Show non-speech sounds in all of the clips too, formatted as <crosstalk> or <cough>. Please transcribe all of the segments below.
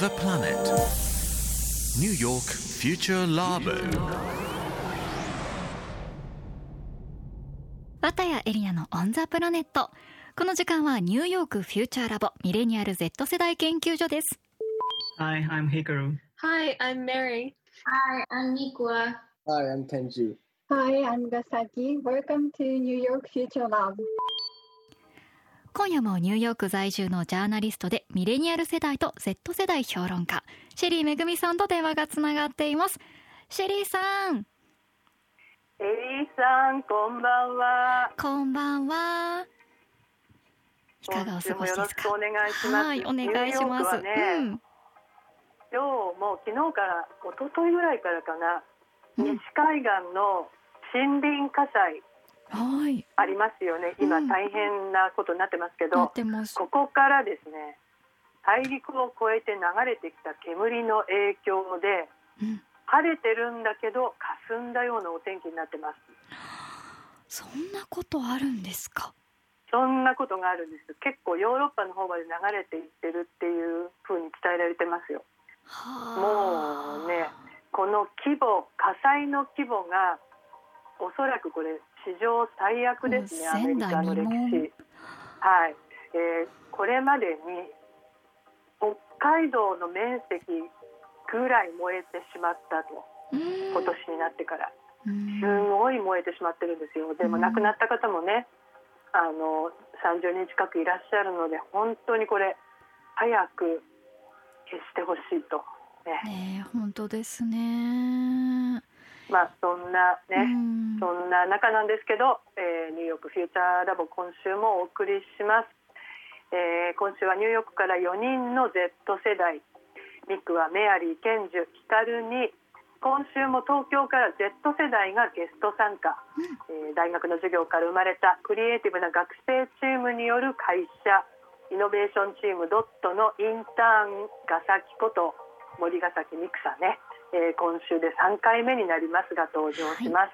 the planet. New York Future Labo. 綿谷エリナのオンザプラネットこの時間はニューヨークフューチャーラボミレニアル Z 世代研究所です Hi, I'm Hikaru. Hi, I'm Mary. Hi, I'm Nikwa. Hi, I'm Tenju. Hi, I'm Gasaki. Welcome to New York Future Lab. 今夜もニューヨーク在住のジャーナリストでミレニアル世代と Z 世代評論家シェリーめぐみさんと電話がつながっています。シェリーさん。エリーさん、こんばんは。こんばんは。いかがお過ごしですか？お願いします。はいお願いします。ね、うん。今日も昨日から一昨日ぐらいからかな、うん西海岸の森林火災。はいありますよね。今うん大変なことになってますけなど、ってますここからですね、大陸を越えて流れてきた煙の影響でうん晴れてるんだけど霞んだようなお天気になってます。<gasps> そんなことあるんですか？そんなことがあるんです。結構ヨーロッパの方まで流れていってるっていう風に伝えられてますよ。はあもうねこの規模火災の規模がおそらくこれ史上最悪ですねアメリカの歴史。はい、えーこれまでに北海道の面積ぐらい燃えてしまったと。うん。今年になってから。うん。すごい燃えてしまってるんですよ。でもうん。亡くなった方もねあの30人近くいらっしゃるので本当にこれ早く消してほしいと、ね。ねえ本当ですねまあそんなね、うん。そんな中なんですけど、えーニューヨークフューチャーラボ今週もお送りします、えー今週はニューヨークから4人の Z 世代。ミクはメアリー、ケンジュ、ヒカルに。今週も東京から Z 世代がゲスト参加、えー大学の授業から生まれたクリエイティブな学生チームによる会社。イノベーションチームドットのインターンがさきこと森ヶ崎ミクさんね、えー今週で3回目になりますが登場します、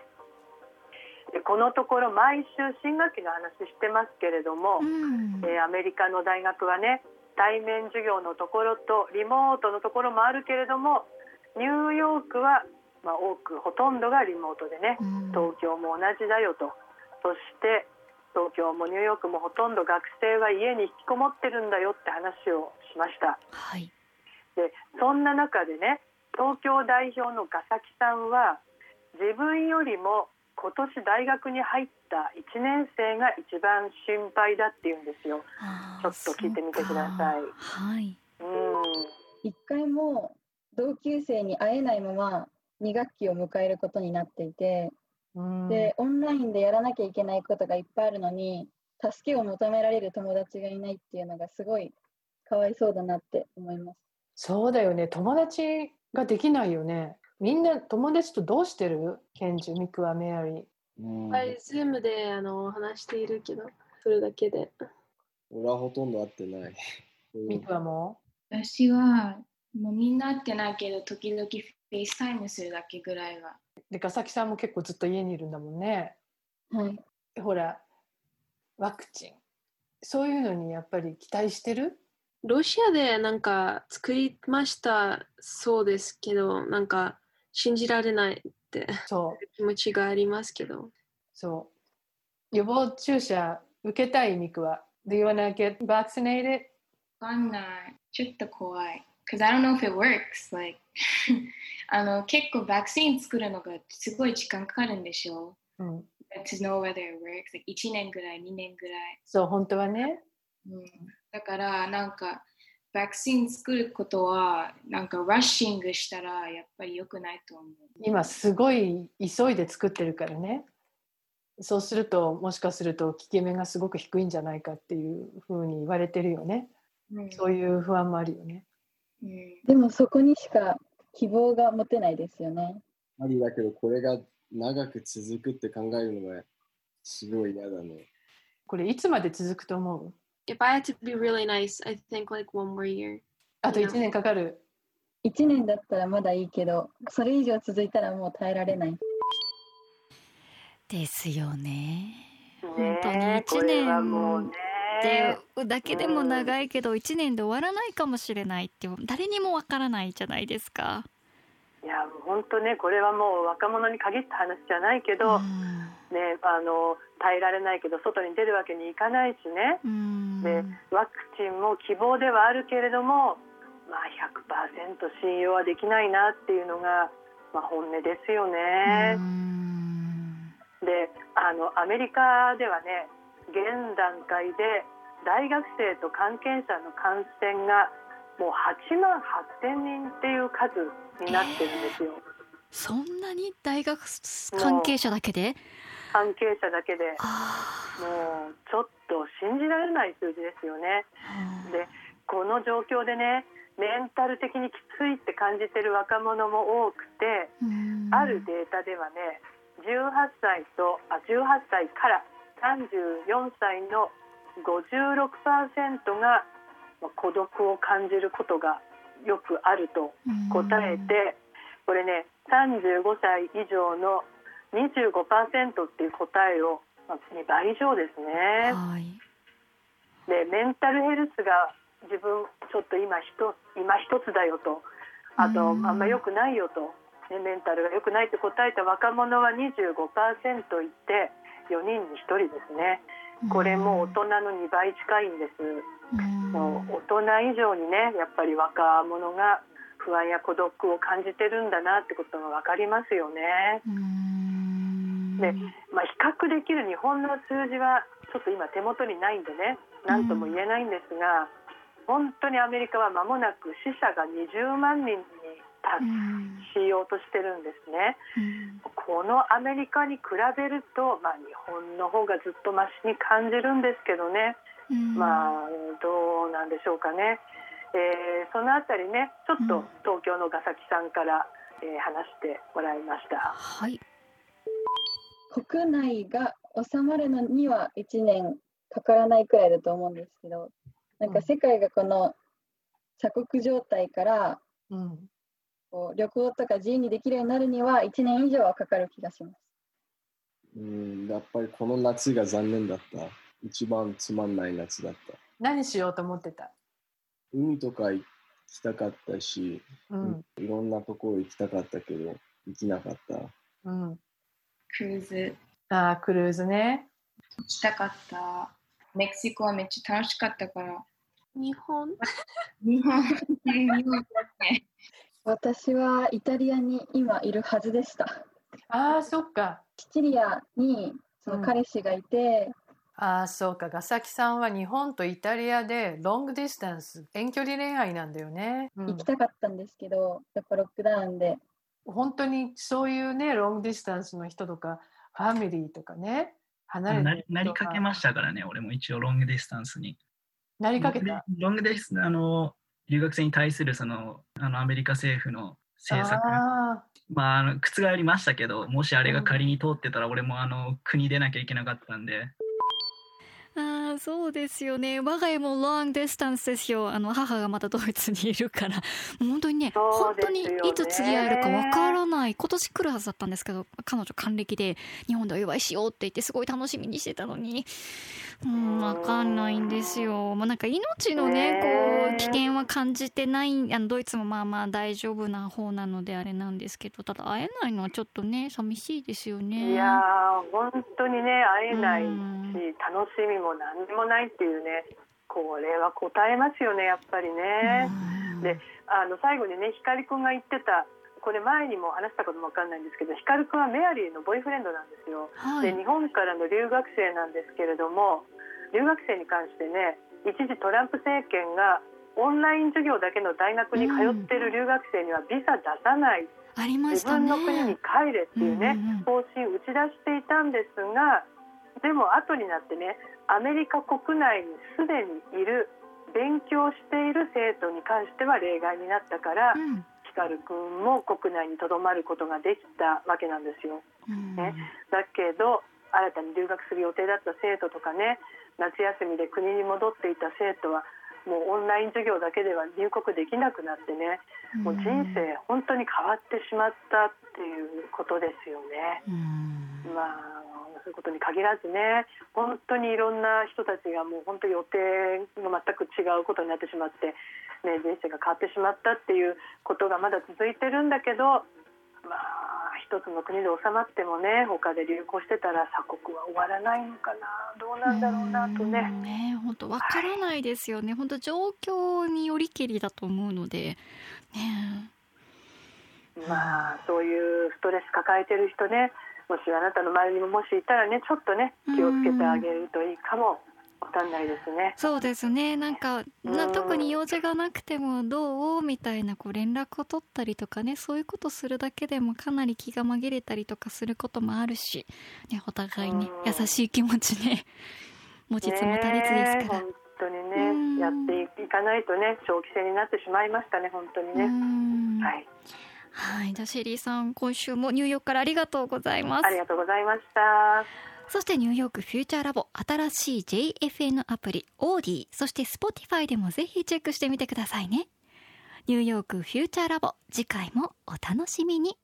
でこのところ毎週新学期の話してますけれども、うん。えーアメリカの大学はね対面授業のところとリモートのところもあるけれどもニューヨークは、まあ、多くほとんどがリモートでねうん。東京も同じだよと。そして東京もニューヨークもほとんど学生は家に引きこもってるんだよって話をしました。はい。でそんな中でね東京代表のガサキさんは自分よりも今年大学に入った1年生が一番心配だって言うんですよ。ちょっと聞いてみてください。はい。うん。一回も同級生に会えないまま2学期を迎えることになっていて、うん。で、オンラインでやらなきゃいけないことがいっぱいあるのに、助けを求められる友達がいないっていうのがすごいかわいそうだなって思います。そうだよね。友達ができないよね。みんな友達とどうしてる？ケンジュミクはメアリー。うん。はい、 Zoom であの話しているけど、それだけで。俺はほとんど会ってない。うん。ミクはも私はもうみんな会ってないけど時々 FaceTime するだけぐらいは。うでガサキさんも結構ずっと家にいるんだもんね。はい。ほらワクチン。そういうのにやっぱり期待してる？ロシアでなんか作りましたそうですけど、なんか信じられないってそう。気持ちがありますけど。そう。予防注射受けたいミクは Do you wanna get vaccinated? わかんない。ちょっと怖い。Cause I don't know if it works like <laughs> あの結構ワクチン作るのがすごい時間かかるんでしょ？うん。To know whether it works like 1年ぐらい2年ぐらい、そう本当はね。うん、だからなんかワクチン作ることはなんかラッシングしたらやっぱり良くないと思う。今すごい急いで作ってるからね。そうするともしかすると効き目がすごく低いんじゃないかっていうふうに言われてるよね。うん。そういう不安もあるよね。うん。でもそこにしか希望が持てないですよね。ありだけど、これが長く続くって考えるのがすごい嫌だね。これいつまで続くと思う？If I had to be really nice, I think like one more year. あと1年かかる1年だったらまだいいけど、それ以上続いたらもう耐えられない。ですよねね本当に1これはもう年ねってだけでも長いけど1年で終わらないかもしれないって誰にもわからないじゃないですか。いや本当ねこれはもう若者に限った話じゃないけど、ね、あの耐えられないけど外に出るわけにいかないしねでワクチンも希望ではあるけれども、まあ、100%信用はできないなっていうのが、まあ、本音ですよね。であのアメリカではね現段階で大学生と関係者の感染がもう8万8000人っていう数になってるんですよ。えー、そんなに大学関係者だけで？関係者だけで。もうちょっと信じられない数字ですよね。でこの状況でねメンタル的にきついって感じてる若者も多くてあるデータではね18歳とあ18歳から34歳の56%が孤独を感じることがよくあると答えてこれね35歳以上の25%っていう答えを2倍以上ですね。はい、でメンタルヘルスが自分ちょっと今ひと今一つだよと。あとあんま良くないよと、ね、メンタルが良くないって答えた若者は25%いて4人に1人ですね。これも大人の2倍近いんです。もう大人以上にねやっぱり若者が不安や孤独を感じてるんだなってことが分かりますよね。で、まあ、比較できる日本の数字はちょっと今手元にないんでね何とも言えないんですが、本当にアメリカは間もなく死者が20万人に達しようとしてるんですね。このアメリカに比べると、まあ、日本の方がずっとマシに感じるんですけどね、まあどうなんでしょうかね、えー、そのあたりねちょっと東京のガサキさんから、えー、話してもらいました。はい。国内が収まるのには1年かからないくらいだと思うんですけどなんか世界がこの鎖国状態から、うん、こう旅行とか自由にできるようになるには1年以上はかかる気がします。うんやっぱりこの夏が残念だった。一番つまんない夏だった。何しようと思ってた？海とか行きたかったし、うん、いろんなところ行きたかったけど行きなかった。うん、クルーズ。ああ、クルーズね。行きたかった。メキシコはめっちゃ楽しかったから。日本？日本日本私はイタリアに今いるはずでした。ああ、そっか。シチリアにその彼氏がいて、うん、ああ、そうか。ガサキさんは日本とイタリアでロングディスタンス、遠距離恋愛なんだよね。うん、行きたかったんですけど、やっぱロックダウンで本当にそういうね long distance の人とかファミリーとかね離れてなりかけましたからね俺も一応 long distance に。なりかけた？ long dis あの留学生に対するそのあのアメリカ政府の政策。まあ、あの覆りましたけどもしあれが仮に通ってたら、俺もあの国出なきゃいけなかったんで、あそうですよね。我が家も long distance ですよ。あの母がまたドイツにいるから。<laughs> 本当にね本当にいつ次会えるかわからない。今年来るはずだったんですけど彼女還暦で日本でお祝いしようって言ってすごい楽しみにしてたのに。うんわかんないんですよ。まあなんか命のねこう危険は感じてないあのドイツもまあまあ大丈夫な方なのであれなんですけどただ会えないのはちょっとね寂しいですよね。いや本当にね会えないし楽しみも何にもないっていうねこれは答えますよねやっぱりね。であの最後にね光くんが言ってたこれ前にも話したことも分かんないんですけど光くんはメアリーのボーイフレンドなんですよ。はい、で日本からの留学生なんですけれども留学生に関してね一時トランプ政権がオンライン授業だけの大学に通ってる留学生にはビザ出さない、うん、自分の国に帰れっていうね、方針打ち出していたんですがでも後になってねアメリカ国内にすでにいる勉強している生徒に関しては例外になったから、うん、ヒカル君も国内にとどまることができたわけなんですよ。うん、ね、だけど新たに留学する予定だった生徒とかね夏休みで国に戻っていた生徒はもうオンライン授業だけでは入国できなくなってね、もう人生本当に変わってしまったっていうことですよね。まあそういうことに限らずね本当にいろんな人たちがもう本当予定が全く違うことになってしまって、ね、人生が変わってしまったっていうことがまだ続いてるんだけどまあ一つの国で収まってもね他で流行してたら鎖国は終わらないのかなどうなんだろうなとね。ね本当わからないですよね、はい、本当状況によりけりだと思うので、ね、まあそういうストレス抱えてる人ねもしあなたの周りにももしいたらねちょっとね気をつけてあげるといいかもわかんないですね。そうですね。なんか、な特に用事がなくてもどうみたいなこう連絡を取ったりとかね、そういうことするだけでもかなり気が紛れたりとかすることもあるし、ね、お互いに優しい気持ちね、<laughs> 持ちつ持たれつですから。本当にね、やっていかないとね、長期戦になってしまいましたね、本当にね。はい。はい、じゃあシェリーさん、今週もニューヨークからありがとうございます。ありがとうございました。そしてニューヨークフューチャーラボ新しい JFN アプリオーディそして Spotify でもぜひチェックしてみてくださいねニューヨークフューチャーラボ次回もお楽しみに